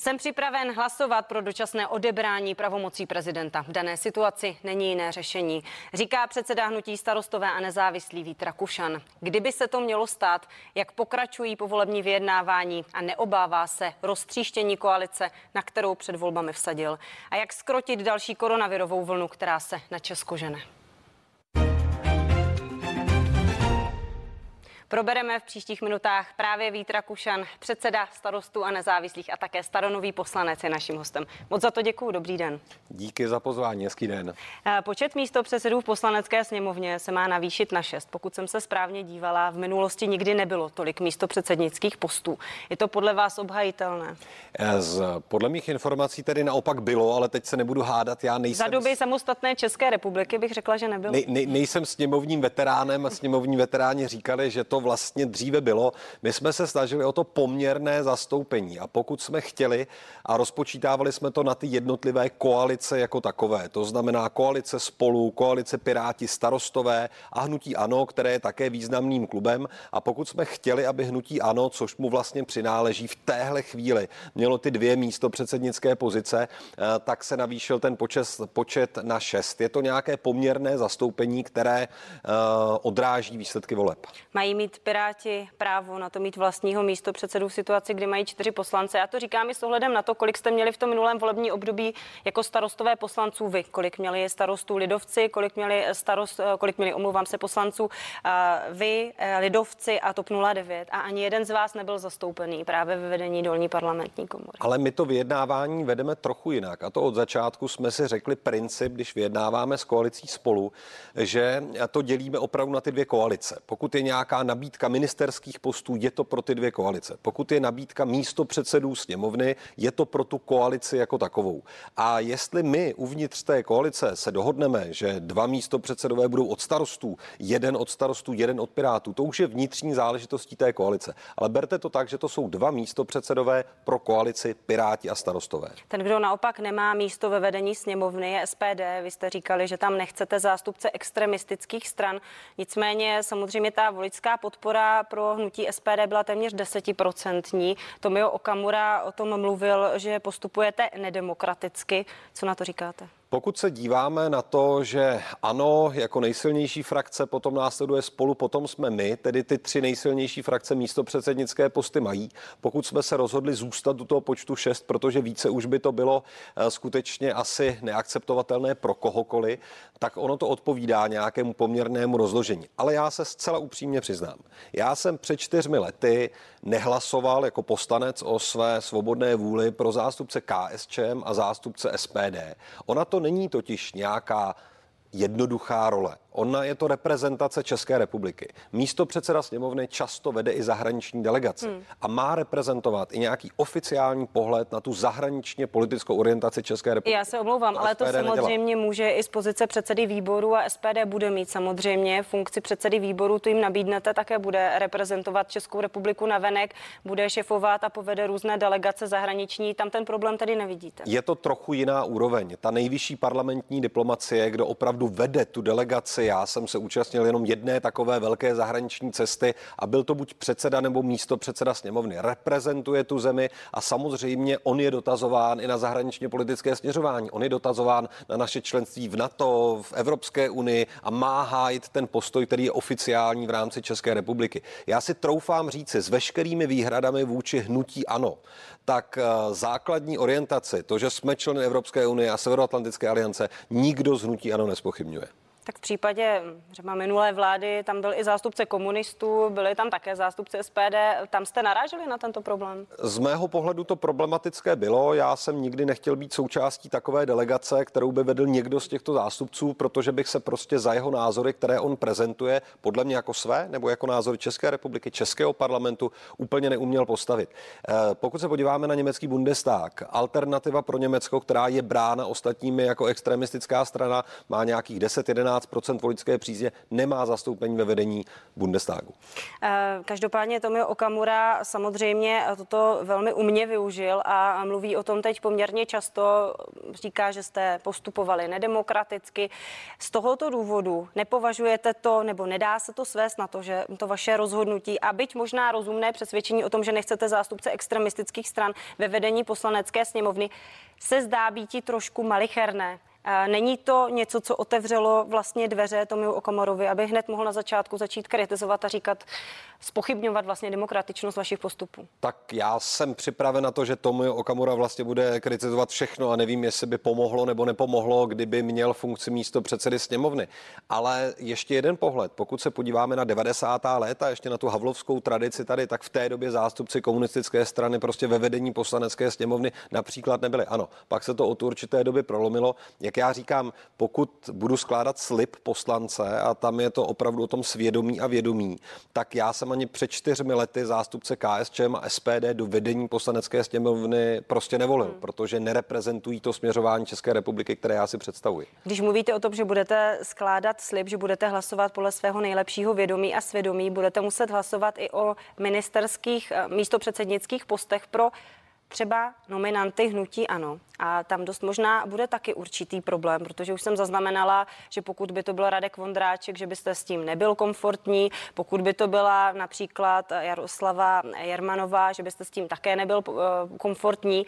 Jsem připraven hlasovat pro dočasné odebrání pravomocí prezidenta. V dané situaci není jiné řešení, říká předseda hnutí starostové a nezávislý Vít Rakušan. Kdyby se to mělo stát, jak pokračují povolební vyjednávání a neobává se roztříštění koalice, na kterou před volbami vsadil. A jak skrotit další koronavirovou vlnu, která se na Česko žene. Probereme v příštích minutách právě Vítra Kušan, předseda starostů a nezávislých a také staronový poslanec je naším hostem. Moc za to děkuji, dobrý den. Díky za pozvání, hezký den. Eh, počet místo předsedů v poslanecké sněmovně se má navýšit na šest. Pokud jsem se správně dívala, v minulosti nikdy nebylo tolik místo předsednických postů. Je to podle vás obhajitelné? Eh, z, podle mých informací tedy naopak bylo, ale teď se nebudu hádat. Já nejsem... Za doby samostatné České republiky bych řekla, že nebylo. Ne, ne, nejsem sněmovním veteránem a sněmovní veteráni říkali, že to vlastně dříve bylo. My jsme se snažili o to poměrné zastoupení a pokud jsme chtěli a rozpočítávali jsme to na ty jednotlivé koalice jako takové, to znamená koalice spolu, koalice Piráti, starostové a hnutí ANO, které je také významným klubem a pokud jsme chtěli, aby hnutí ANO, což mu vlastně přináleží v téhle chvíli, mělo ty dvě místo předsednické pozice, eh, tak se navýšil ten počet, počet na šest. Je to nějaké poměrné zastoupení, které eh, odráží výsledky voleb. Mají mít Piráti právo na to mít vlastního místo předsedu v situaci, kdy mají čtyři poslance. Já to říkám i s ohledem na to, kolik jste měli v tom minulém volební období jako starostové poslanců vy, kolik měli starostů lidovci, kolik měli starost, kolik měli, omlouvám se, poslanců vy, eh, lidovci a TOP 09 a ani jeden z vás nebyl zastoupený právě ve vedení dolní parlamentní komory. Ale my to vyjednávání vedeme trochu jinak a to od začátku jsme si řekli princip, když vyjednáváme s koalicí spolu, že to dělíme opravdu na ty dvě koalice. Pokud je nějaká nabídka ministerských postů, je to pro ty dvě koalice. Pokud je nabídka místo předsedů sněmovny, je to pro tu koalici jako takovou. A jestli my uvnitř té koalice se dohodneme, že dva místo předsedové budou od starostů, jeden od starostů, jeden od pirátů, to už je vnitřní záležitostí té koalice. Ale berte to tak, že to jsou dva místo předsedové pro koalici Piráti a starostové. Ten, kdo naopak nemá místo ve vedení sněmovny, je SPD. Vy jste říkali, že tam nechcete zástupce extremistických stran. Nicméně samozřejmě ta voličská podpora pro hnutí SPD byla téměř desetiprocentní. Tomio Okamura o tom mluvil, že postupujete nedemokraticky. Co na to říkáte? Pokud se díváme na to, že ano, jako nejsilnější frakce, potom následuje spolu, potom jsme my, tedy ty tři nejsilnější frakce místo předsednické posty mají. Pokud jsme se rozhodli zůstat u toho počtu šest, protože více už by to bylo eh, skutečně asi neakceptovatelné pro kohokoliv, tak ono to odpovídá nějakému poměrnému rozložení. Ale já se zcela upřímně přiznám. Já jsem před čtyřmi lety nehlasoval jako poslanec o své svobodné vůli pro zástupce KSČM a zástupce SPD. Ona to není totiž nějaká jednoduchá role. Ona je to reprezentace České republiky. Místo předseda sněmovny často vede i zahraniční delegaci hmm. a má reprezentovat i nějaký oficiální pohled na tu zahraničně politickou orientaci České republiky. Já se omlouvám, to ale to samozřejmě nedělá. může i z pozice předsedy výboru a SPD bude mít samozřejmě funkci předsedy výboru, tu jim nabídnete, také bude reprezentovat Českou republiku na venek, bude šefovat a povede různé delegace zahraniční. Tam ten problém tady nevidíte. Je to trochu jiná úroveň. Ta nejvyšší parlamentní diplomacie, kdo opravdu vede tu delegaci cesty. Já jsem se účastnil jenom jedné takové velké zahraniční cesty a byl to buď předseda nebo místo předseda sněmovny. Reprezentuje tu zemi a samozřejmě on je dotazován i na zahraničně politické směřování. On je dotazován na naše členství v NATO, v Evropské unii a má hájit ten postoj, který je oficiální v rámci České republiky. Já si troufám říci s veškerými výhradami vůči hnutí ANO, tak eh, základní orientaci, to, že jsme členy Evropské unie a Severoatlantické aliance, nikdo z hnutí ANO nespochybňuje. Tak v případě třeba minulé vlády tam byl i zástupce komunistů, byli tam také zástupce SPD. Tam jste naráželi na tento problém? Z mého pohledu to problematické bylo. Já jsem nikdy nechtěl být součástí takové delegace, kterou by vedl někdo z těchto zástupců, protože bych se prostě za jeho názory, které on prezentuje, podle mě jako své nebo jako názory České republiky, Českého parlamentu, úplně neuměl postavit. Eh, pokud se podíváme na německý Bundestag, alternativa pro Německo, která je brána ostatními jako extremistická strana, má nějakých 10-11 13% voličské přízně, nemá zastoupení ve vedení Bundestagu. Eh, každopádně Tomio Okamura samozřejmě toto velmi umně využil a mluví o tom teď poměrně často. Říká, že jste postupovali nedemokraticky. Z tohoto důvodu nepovažujete to nebo nedá se to svést na to, že to vaše rozhodnutí a byť možná rozumné přesvědčení o tom, že nechcete zástupce extremistických stran ve vedení poslanecké sněmovny, se zdá být trošku malicherné. Není to něco, co otevřelo vlastně dveře Tomiu Okamorovi, aby hned mohl na začátku začít kritizovat a říkat, spochybňovat vlastně demokratičnost vašich postupů? Tak já jsem připraven na to, že Tomio Okamura vlastně bude kritizovat všechno a nevím, jestli by pomohlo nebo nepomohlo, kdyby měl funkci místo předsedy sněmovny. Ale ještě jeden pohled. Pokud se podíváme na 90. léta, ještě na tu havlovskou tradici tady, tak v té době zástupci komunistické strany prostě ve vedení poslanecké sněmovny například nebyli. Ano, pak se to od určité doby prolomilo jak já říkám, pokud budu skládat slib poslance a tam je to opravdu o tom svědomí a vědomí, tak já jsem ani před čtyřmi lety zástupce KSČM a SPD do vedení poslanecké sněmovny prostě nevolil, hmm. protože nereprezentují to směřování České republiky, které já si představuji. Když mluvíte o tom, že budete skládat slib, že budete hlasovat podle svého nejlepšího vědomí a svědomí, budete muset hlasovat i o ministerských eh, místopředsednických postech pro třeba nominanty hnutí ano. A tam dost možná bude taky určitý problém, protože už jsem zaznamenala, že pokud by to byl Radek Vondráček, že byste s tím nebyl komfortní, pokud by to byla například Jaroslava Jermanová, že byste s tím také nebyl eh, komfortní.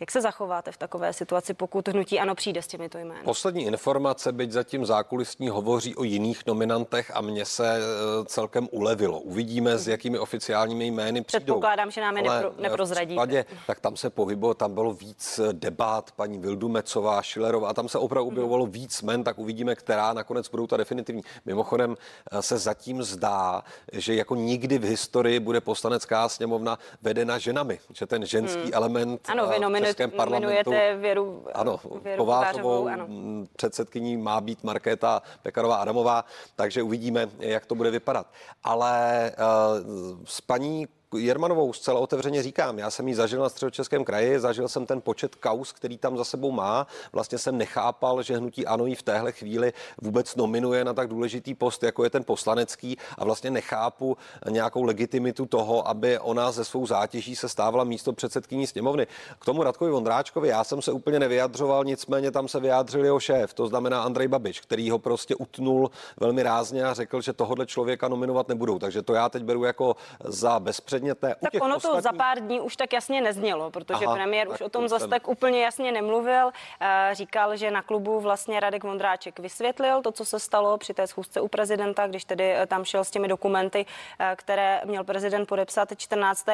Jak se zachováte v takové situaci, pokud hnutí ano přijde s těmito jmény? Poslední informace, byť zatím zákulisní, hovoří o jiných nominantech a mně se eh, celkem ulevilo. Uvidíme, s jakými oficiálními jmény přijdou. Předpokládám, že nám je nepro, neprozradíte. tak tam se pohybovalo, tam bylo víc debát, paní Vildumecová, Šilerová, a tam se opravdu objevovalo víc men, tak uvidíme, která nakonec budou ta definitivní. Mimochodem eh, se zatím zdá, že jako nikdy v historii bude poslanecká sněmovna vedena ženami, že ten ženský hmm. element ano, vy nominu, v českém parlamentu... Věru, ano, věru Kovářovou, ano. Mm, předsedkyní má být Markéta Pekarová Adamová, takže uvidíme, jak to bude vypadat. Ale uh, s paní Jermanovou zcela otevřeně říkám, já jsem ji zažil na středočeském kraji, zažil jsem ten počet kaus, který tam za sebou má. Vlastně jsem nechápal, že hnutí Ano ji v téhle chvíli vůbec nominuje na tak důležitý post, jako je ten poslanecký a vlastně nechápu nějakou legitimitu toho, aby ona ze svou zátěží se stávala místo předsedkyní sněmovny. K tomu Radkovi Vondráčkovi já jsem se úplně nevyjadřoval, nicméně tam se vyjádřil jeho šéf, to znamená Andrej Babiš, který ho prostě utnul velmi rázně a řekl, že tohohle člověka nominovat nebudou. Takže to já teď beru jako za bezpřední předmětné. Tak ono ostatních... to za pár dní už tak jasně neznělo, protože Aha, premiér už o tom zase tak úplně jasně nemluvil. Eh, říkal, že na klubu vlastně Radek Vondráček vysvětlil to, co se stalo při té schůzce u prezidenta, když tedy eh, tam šel s těmi dokumenty, eh, které měl prezident podepsat 14.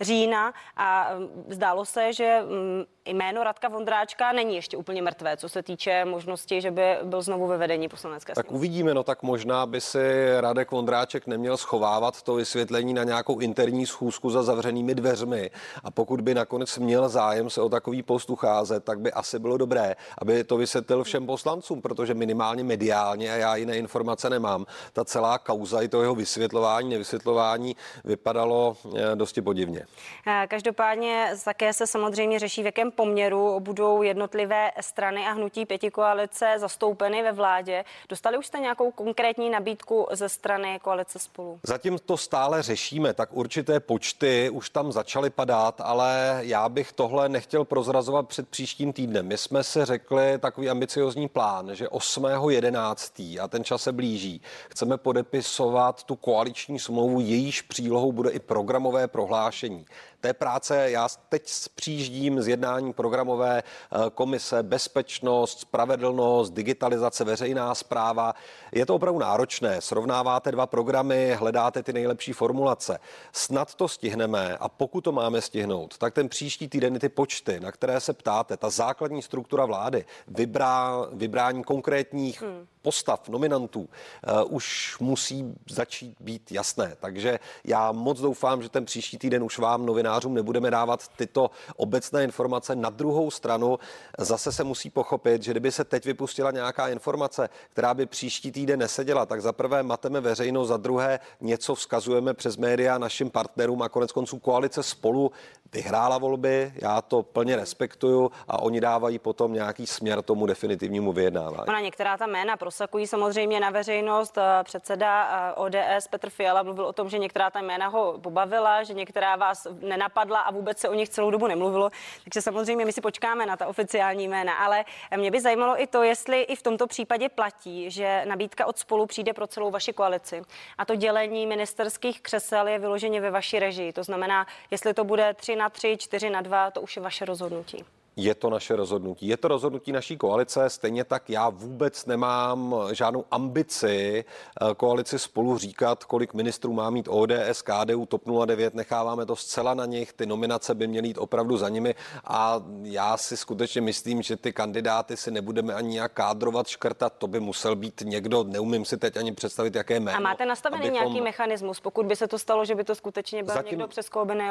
října a zdálo se, že mm, jméno Radka Vondráčka není ještě úplně mrtvé, co se týče možnosti, že by byl znovu ve vedení poslanecké Tak uvidíme, no tak možná by si Radek Vondráček neměl schovávat to vysvětlení na nějakou interní schůzku za zavřenými dveřmi. A pokud by nakonec měl zájem se o takový post ucházet, tak by asi bylo dobré, aby to vysvětlil všem poslancům, protože minimálně mediálně, a já jiné informace nemám, ta celá kauza i to jeho vysvětlování, nevysvětlování vypadalo eh, dosti podivně. Eh, každopádně také se samozřejmě řeší, v jakém poměru budou jednotlivé strany a hnutí pěti koalice zastoupeny ve vládě. Dostali už jste nějakou konkrétní nabídku ze strany koalice spolu? Zatím to stále řešíme, tak určité počty už tam začaly padat, ale já bych tohle nechtěl prozrazovat před příštím týdnem. My jsme si řekli takový ambiciozní plán, že 8.11. a ten čas se blíží, chceme podepisovat tu koaliční smlouvu, jejíž přílohou bude i programové prohlášení té práce já teď přijíždím z jednání programové eh, komise bezpečnost, spravedlnost, digitalizace, veřejná zpráva. Je to opravdu náročné. Srovnáváte dva programy, hledáte ty nejlepší formulace. Snad to stihneme a pokud to máme stihnout, tak ten příští týden ty počty, na které se ptáte, ta základní struktura vlády, vybrá, vybrání konkrétních hmm postav nominantů uh, už musí začít být jasné. Takže já moc doufám, že ten příští týden už vám novinářům nebudeme dávat tyto obecné informace. Na druhou stranu zase se musí pochopit, že kdyby se teď vypustila nějaká informace, která by příští týden neseděla, tak za prvé mateme veřejnost, za druhé něco vzkazujeme přes média našim partnerům a konec konců koalice spolu vyhrála volby, já to plně respektuju a oni dávají potom nějaký směr tomu definitivnímu vyjednávání. Ona některá ta jména pro prosakují samozřejmě na veřejnost. Předseda ODS Petr Fiala mluvil o tom, že některá ta jména ho pobavila, že některá vás nenapadla a vůbec se o nich celou dobu nemluvilo. Takže samozřejmě my si počkáme na ta oficiální jména, ale mě by zajímalo i to, jestli i v tomto případě platí, že nabídka od spolu přijde pro celou vaši koalici a to dělení ministerských křesel je vyloženě ve vaší režii. To znamená, jestli to bude 3 na 3, 4 na 2, to už je vaše rozhodnutí. Je to naše rozhodnutí. Je to rozhodnutí naší koalice, stejně tak já vůbec nemám žádnou ambici eh, koalici spolu říkat, kolik ministrů má mít ODS, KDU, TOP 09. Necháváme to zcela na nich. Ty nominace by měly jít opravdu za nimi a já si skutečně myslím, že ty kandidáty si nebudeme ani nějak kádrovat, škrtat. To by musel být někdo, neumím si teď ani představit, jaké jméno. A máte nastavený abychom... nějaký mechanismus, pokud by se to stalo, že by to skutečně byl zatím, někdo přes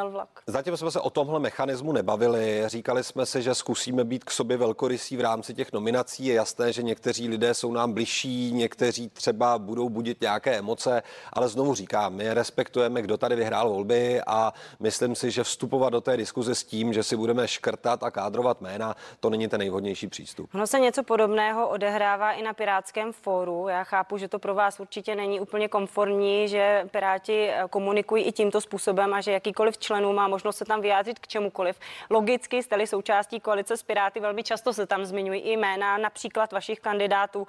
vlak? Zatím jsme se o tomhle mechanismu nebavili. Říkali jsme si, že že zkusíme být k sobě velkorysí v rámci těch nominací. Je jasné, že někteří lidé jsou nám bližší, někteří třeba budou budit nějaké emoce, ale znovu říkám, my respektujeme, kdo tady vyhrál volby a myslím si, že vstupovat do té diskuze s tím, že si budeme škrtat a kádrovat jména, to není ten nejvhodnější přístup. Ono se něco podobného odehrává i na Pirátském fóru. Já chápu, že to pro vás určitě není úplně komfortní, že Piráti eh, komunikují i tímto způsobem a že jakýkoliv členů má možnost se tam vyjádřit k čemukoliv. Logicky jste součástí koalice s Piráty velmi často se tam zmiňují i jména například vašich kandidátů.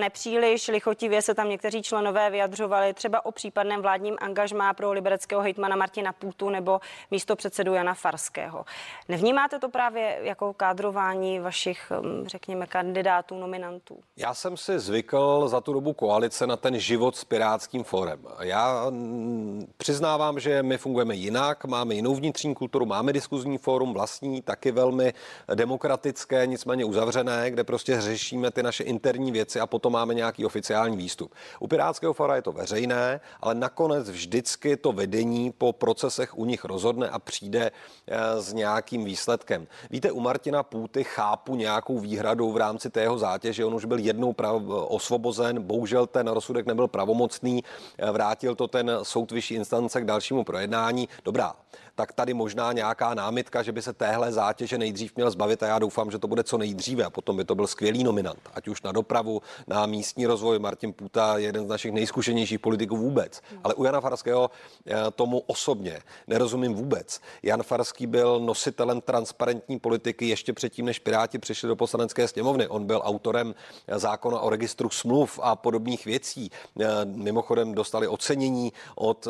Nepříliš lichotivě se tam někteří členové vyjadřovali třeba o případném vládním angažmá pro libereckého hejtmana Martina Půtu nebo místo předsedu Jana Farského. Nevnímáte to právě jako kádrování vašich, hm, řekněme, kandidátů, nominantů? Já jsem si zvykl za tu dobu koalice na ten život s Pirátským forem. Já hm, přiznávám, že my fungujeme jinak, máme jinou vnitřní kulturu, máme diskuzní fórum vlastní, taky velmi demokratické, nicméně uzavřené, kde prostě řešíme ty naše interní věci a potom máme nějaký oficiální výstup. U Pirátského fora je to veřejné, ale nakonec vždycky to vedení po procesech u nich rozhodne a přijde eh, s nějakým výsledkem. Víte, u Martina Půty chápu nějakou výhradu v rámci té jeho zátěže. On už byl jednou prav, osvobozen, bohužel ten rozsudek nebyl pravomocný, eh, vrátil to ten soud vyšší instance k dalšímu projednání. Dobrá, tak tady možná nějaká námitka, že by se téhle zátěže nejdřív měl zbavit a já doufám, že to bude co nejdříve a potom by to byl skvělý nominant, ať už na dopravu, na místní rozvoj. Martin Puta je jeden z našich nejzkušenějších politiků vůbec. Ale u Jana Farského eh, tomu osobně nerozumím vůbec. Jan Farský byl nositelem transparentní politiky ještě předtím, než Piráti přišli do poslanecké sněmovny. On byl autorem zákona o registru smluv a podobných věcí. Eh, mimochodem dostali ocenění od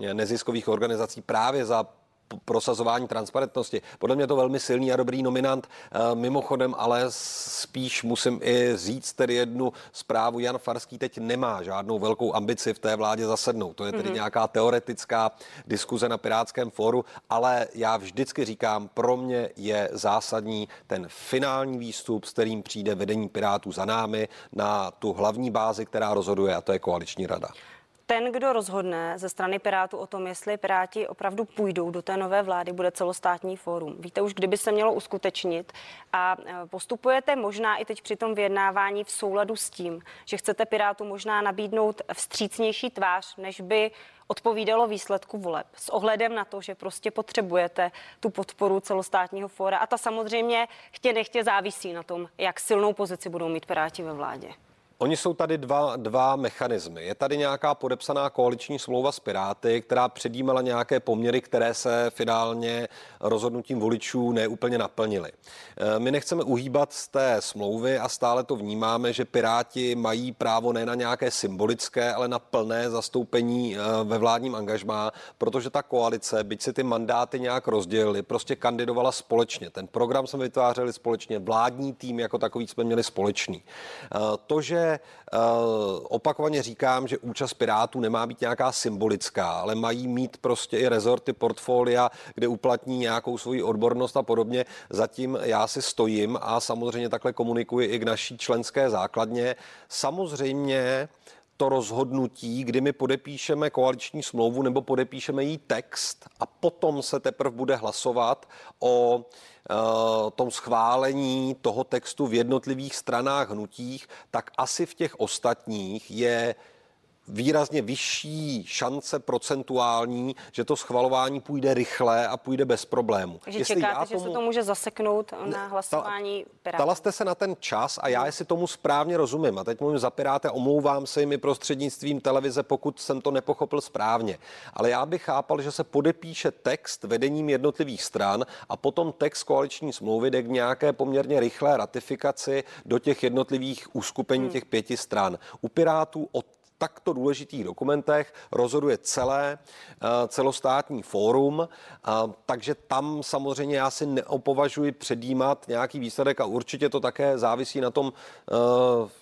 eh, neziskových organizací právě za prosazování transparentnosti. Podle mě to velmi silný a dobrý nominant. Eh, mimochodem, ale spíš musím i říct tedy jednu zprávu. Jan Farský teď nemá žádnou velkou ambici v té vládě zasednout. To je tedy mm-hmm. nějaká teoretická diskuze na Pirátském fóru, ale já vždycky říkám, pro mě je zásadní ten finální výstup, s kterým přijde vedení Pirátů za námi na tu hlavní bázi, která rozhoduje, a to je koaliční rada ten, kdo rozhodne ze strany Pirátů o tom, jestli Piráti opravdu půjdou do té nové vlády, bude celostátní fórum. Víte už, kdyby se mělo uskutečnit a e, postupujete možná i teď při tom vyjednávání v souladu s tím, že chcete Pirátu možná nabídnout vstřícnější tvář, než by odpovídalo výsledku voleb. S ohledem na to, že prostě potřebujete tu podporu celostátního fóra a ta samozřejmě chtě nechtě závisí na tom, jak silnou pozici budou mít Piráti ve vládě. Oni jsou tady dva, dva mechanismy. Je tady nějaká podepsaná koaliční smlouva s Piráty, která předjímala nějaké poměry, které se finálně rozhodnutím voličů neúplně naplnily. E, my nechceme uhýbat z té smlouvy a stále to vnímáme, že Piráti mají právo ne na nějaké symbolické, ale na plné zastoupení e, ve vládním angažmá, protože ta koalice, byť si ty mandáty nějak rozdělili, prostě kandidovala společně. Ten program jsme vytvářeli společně, vládní tým jako takový jsme měli společný. E, to, že uh, opakovaně říkám, že účast Pirátů nemá být nějaká symbolická, ale mají mít prostě i rezorty portfolia, kde uplatní nějakou svoji odbornost a podobně. Zatím já si stojím a samozřejmě takhle komunikuji i k naší členské základně. Samozřejmě to rozhodnutí, kdy my podepíšeme koaliční smlouvu nebo podepíšeme jí text a potom se teprve bude hlasovat o uh, tom schválení toho textu v jednotlivých stranách hnutích, tak asi v těch ostatních je výrazně vyšší šance procentuální, že to schvalování půjde rychle a půjde bez problému. Takže jestli čekáte, tomu... že se to může zaseknout na hlasování Pirátů? Ptala jste se na ten čas a já jestli tomu správně rozumím. A teď mluvím za Piráty, omlouvám se mi prostřednictvím televize, pokud jsem to nepochopil správně. Ale já bych chápal, že se podepíše text vedením jednotlivých stran a potom text koaliční smlouvy jde k nějaké poměrně rychlé ratifikaci do těch jednotlivých uskupení hmm. těch pěti stran. U Pirátů od takto důležitých dokumentech rozhoduje celé eh, celostátní fórum, takže tam samozřejmě já si neopovažuji předjímat nějaký výsledek a určitě to také závisí na tom, eh,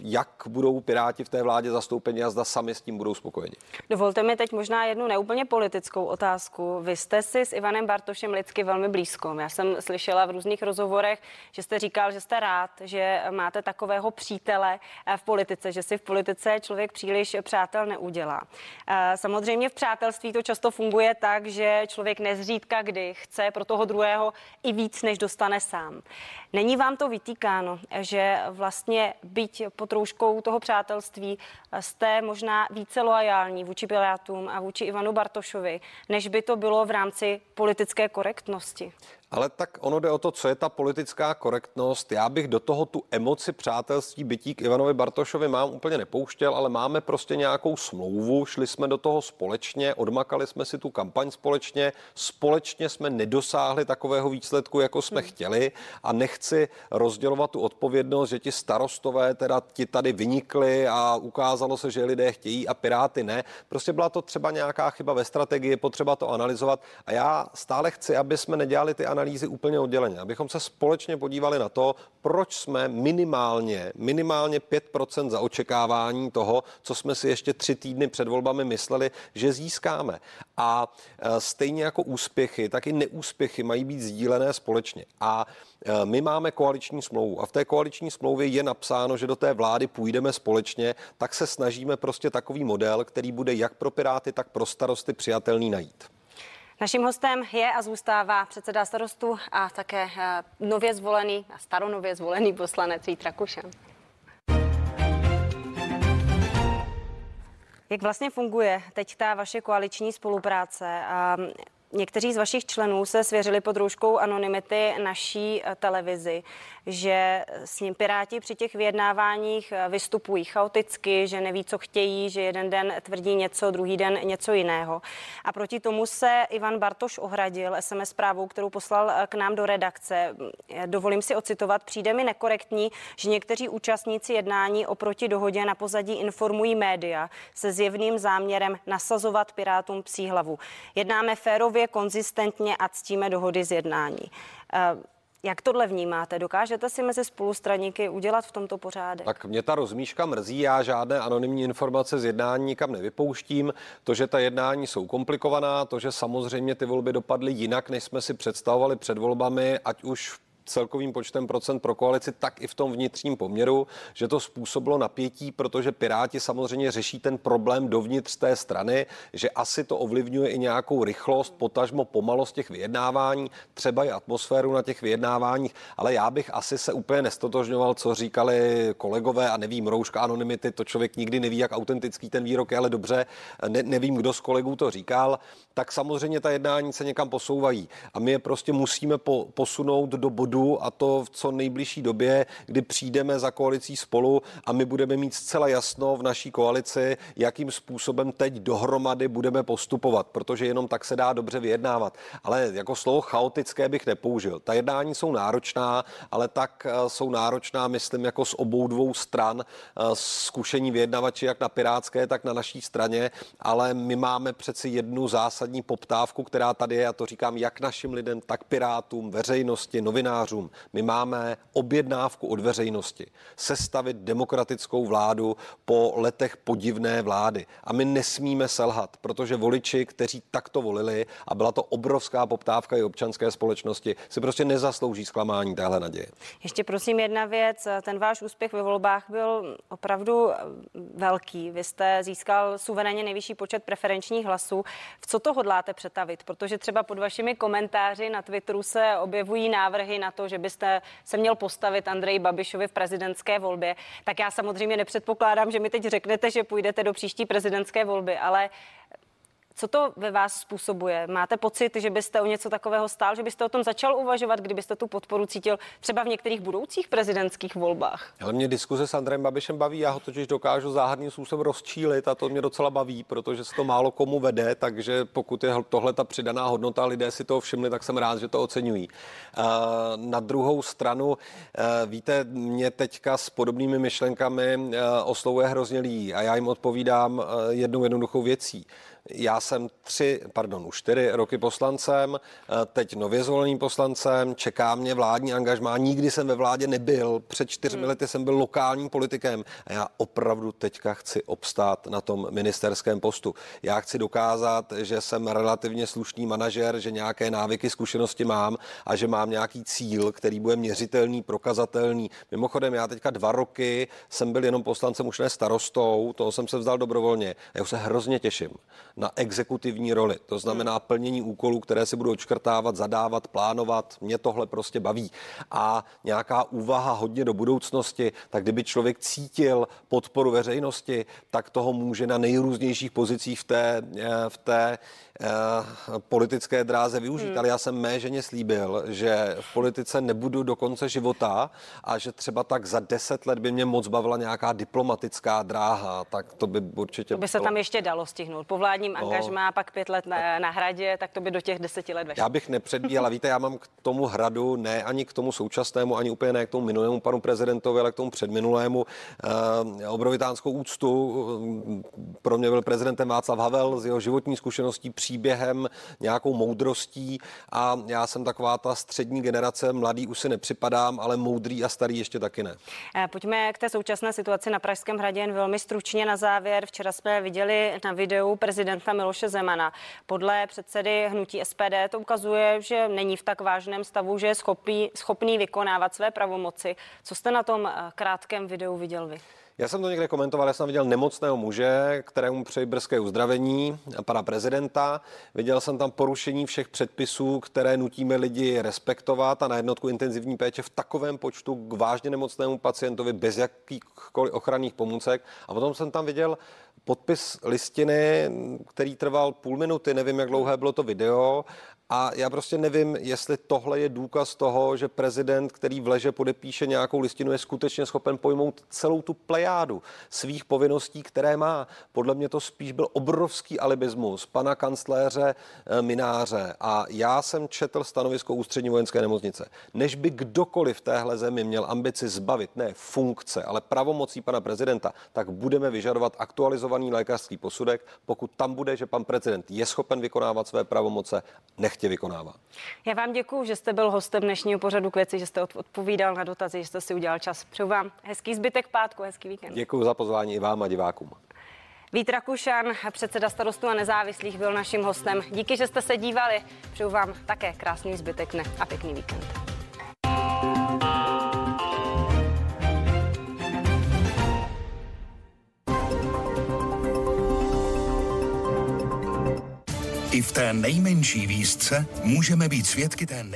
jak budou Piráti v té vládě zastoupeni a zda sami s tím budou spokojeni. Dovolte mi teď možná jednu neúplně politickou otázku. Vy jste si s Ivanem Bartošem lidsky velmi blízko. Já jsem slyšela v různých rozhovorech, že jste říkal, že jste rád, že máte takového přítele eh, v politice, že si v politice člověk příliš přátel neudělá. Eh, samozřejmě v přátelství to často funguje tak, že člověk nezřídka kdy chce pro toho druhého i víc, než dostane sám. Není vám to vytýkáno, že vlastně byť pod rouškou toho přátelství jste možná více loajální vůči Pilátům a vůči Ivanu Bartošovi, než by to bylo v rámci politické korektnosti? Ale tak ono jde o to, co je ta politická korektnost. Já bych do toho tu emoci přátelství bytí k Ivanovi Bartošovi mám úplně nepouštěl, ale máme prostě nějakou smlouvu, šli jsme do toho společně, odmakali jsme si tu kampaň společně, společně jsme nedosáhli takového výsledku, jako jsme hmm. chtěli a nechci rozdělovat tu odpovědnost, že ti starostové teda ti tady vynikli a ukázalo se, že lidé chtějí a Piráty ne. Prostě byla to třeba nějaká chyba ve strategii, potřeba to analyzovat a já stále chci, aby jsme nedělali ty analýzy úplně odděleně, abychom se společně podívali na to, proč jsme minimálně, minimálně 5% za očekávání toho, co jsme si ještě tři týdny před volbami mysleli, že získáme. A e, stejně jako úspěchy, tak i neúspěchy mají být sdílené společně. A e, my máme koaliční smlouvu a v té koaliční smlouvě je napsáno, že do té vlády půjdeme společně, tak se snažíme prostě takový model, který bude jak pro Piráty, tak pro starosty přijatelný najít. Naším hostem je a zůstává předseda starostu a také eh, nově zvolený a staronově zvolený poslanec Vít Rakušan. Jak vlastně funguje teď ta vaše koaliční spolupráce? Někteří z vašich členů se svěřili pod rouškou anonymity naší eh, televizi, že s ním Piráti při těch vyjednáváních eh, vystupují chaoticky, že neví, co chtějí, že jeden den tvrdí něco, druhý den něco jiného. A proti tomu se Ivan Bartoš ohradil SMS zprávou, kterou poslal eh, k nám do redakce. Dovolím si ocitovat, přijde mi nekorektní, že někteří účastníci jednání oproti dohodě na pozadí informují média se zjevným záměrem nasazovat Pirátům psí hlavu. Jednáme férově dlouhodobě, konzistentně a ctíme dohody z jednání. Eh, jak tohle vnímáte? Dokážete si mezi spolustraníky udělat v tomto pořádek? Tak mě ta rozmíška mrzí, já žádné anonymní informace z jednání nikam nevypouštím. To, že ta jednání jsou komplikovaná, to, že samozřejmě ty volby dopadly jinak, než jsme si představovali před volbami, ať už v celkovým počtem procent pro koalici, tak i v tom vnitřním poměru, že to způsobilo napětí, protože Piráti samozřejmě řeší ten problém dovnitř té strany, že asi to ovlivňuje i nějakou rychlost, potažmo pomalost těch vyjednávání, třeba i atmosféru na těch vyjednáváních, ale já bych asi se úplně nestotožňoval, co říkali kolegové a nevím, rouška anonymity, to člověk nikdy neví, jak autentický ten výrok je, ale dobře, ne, nevím, kdo z kolegů to říkal, tak samozřejmě ta jednání se někam posouvají a my je prostě musíme po, posunout do bodu, bodu a to v co nejbližší době, kdy přijdeme za koalicí spolu a my budeme mít zcela jasno v naší koalici, jakým způsobem teď dohromady budeme postupovat, protože jenom tak se dá dobře vyjednávat. Ale jako slovo chaotické bych nepoužil. Ta jednání jsou náročná, ale tak eh, jsou náročná, myslím, jako z obou dvou stran eh, zkušení vyjednavači, jak na pirátské, tak na naší straně, ale my máme přeci jednu zásadní poptávku, která tady je, a to říkám jak našim lidem, tak pirátům, veřejnosti, novinářům, novinářům. My máme objednávku od veřejnosti sestavit demokratickou vládu po letech podivné vlády. A my nesmíme selhat, protože voliči, kteří takto volili, a byla to obrovská poptávka i občanské společnosti, si prostě nezaslouží zklamání téhle naděje. Ještě prosím jedna věc. Ten váš úspěch ve volbách byl opravdu velký. Vy jste získal suverénně nejvyšší počet preferenčních hlasů. V co to hodláte přetavit? Protože třeba pod vašimi komentáři na Twitteru se objevují návrhy na že byste se měl postavit Andreji Babišovi v prezidentské volbě, tak já samozřejmě nepředpokládám, že mi teď řeknete, že půjdete do příští prezidentské volby, ale co to ve vás způsobuje? Máte pocit, že byste o něco takového stál, že byste o tom začal uvažovat, kdybyste tu podporu cítil třeba v některých budoucích prezidentských volbách? Ale mě diskuze s Andrejem Babišem baví, já ho totiž dokážu záhadným způsobem rozčílit a to mě docela baví, protože se to málo komu vede, takže pokud je tohle ta přidaná hodnota, lidé si to všimli, tak jsem rád, že to oceňují. Na druhou stranu, víte, mě teďka s podobnými myšlenkami oslovuje hrozně lidí a já jim odpovídám jednou jednoduchou věcí. Já jsem tři, pardon, už čtyři roky poslancem, eh, teď nově zvoleným poslancem, čeká mě vládní angažmá, nikdy jsem ve vládě nebyl, před čtyřmi hmm. lety jsem byl lokálním politikem a já opravdu teďka chci obstát na tom ministerském postu. Já chci dokázat, že jsem relativně slušný manažer, že nějaké návyky, zkušenosti mám a že mám nějaký cíl, který bude měřitelný, prokazatelný. Mimochodem, já teďka dva roky jsem byl jenom poslancem, už ne starostou, toho jsem se vzdal dobrovolně. Já už se hrozně těším na exekutivní roli. To znamená hmm. plnění úkolů, které si budou čkrtávat, zadávat, plánovat. Mě tohle prostě baví. A nějaká úvaha hodně do budoucnosti, tak kdyby člověk cítil podporu veřejnosti, tak toho může na nejrůznějších pozicích v té, eh, v té politické dráze využít, hmm. ale já jsem mé ženě slíbil, že v politice nebudu do konce života a že třeba tak za deset let by mě moc bavila nějaká diplomatická dráha, tak to by určitě... To by se tam ještě dalo stihnout. Po vládním no, angažmá pak pět let na, na hradě, tak to by do těch deseti let vešlo. Já bych nepředbíhala, víte, já mám k tomu hradu ne ani k tomu současnému, ani úplně ne k tomu minulému panu prezidentovi, ale k tomu předminulému eh, obrovitánskou úctu. Pro mě byl prezidentem Václav Havel z jeho životní zkušeností příběhem, nějakou moudrostí a já jsem taková ta střední generace, mladý už si nepřipadám, ale moudrý a starý ještě taky ne. Eh, pojďme k té současné situaci na Pražském hradě jen velmi stručně na závěr. Včera jsme viděli na videu prezidenta Miloše Zemana. Podle předsedy hnutí SPD to ukazuje, že není v tak vážném stavu, že je schopný, schopný vykonávat své pravomoci. Co jste na tom eh, krátkém videu viděl vy? Já jsem to někde komentoval, já jsem viděl nemocného muže, kterému přeji brzké uzdravení, pana prezidenta. Viděl jsem tam porušení všech předpisů, které nutíme lidi respektovat a na jednotku intenzivní péče v takovém počtu k vážně nemocnému pacientovi bez jakýchkoliv ochranných pomůcek. A potom jsem tam viděl podpis listiny, který trval půl minuty, nevím, jak dlouhé bylo to video, a já prostě nevím, jestli tohle je důkaz toho, že prezident, který v leže podepíše nějakou listinu, je skutečně schopen pojmout celou tu plejádu svých povinností, které má. Podle mě to spíš byl obrovský alibismus pana kancléře eh, Mináře. A já jsem četl stanovisko ústřední vojenské nemocnice. Než by kdokoliv v téhle zemi měl ambici zbavit ne funkce, ale pravomocí pana prezidenta, tak budeme vyžadovat aktualizovaný lékařský posudek. Pokud tam bude, že pan prezident je schopen vykonávat své pravomoce, nech nechtě vykonává. Já vám děkuji, že jste byl hostem dnešního pořadu k věci, že jste odpovídal na dotazy, že jste si udělal čas. Přeju vám hezký zbytek pátku, hezký víkend. Děkuji za pozvání i vám a divákům. Vít Rakušan, předseda starostu a nezávislých, byl naším hostem. Díky, že jste se dívali. Přeju vám také krásný zbytek dne a pěkný víkend. I v té nejmenší výzce můžeme být svědky té nej...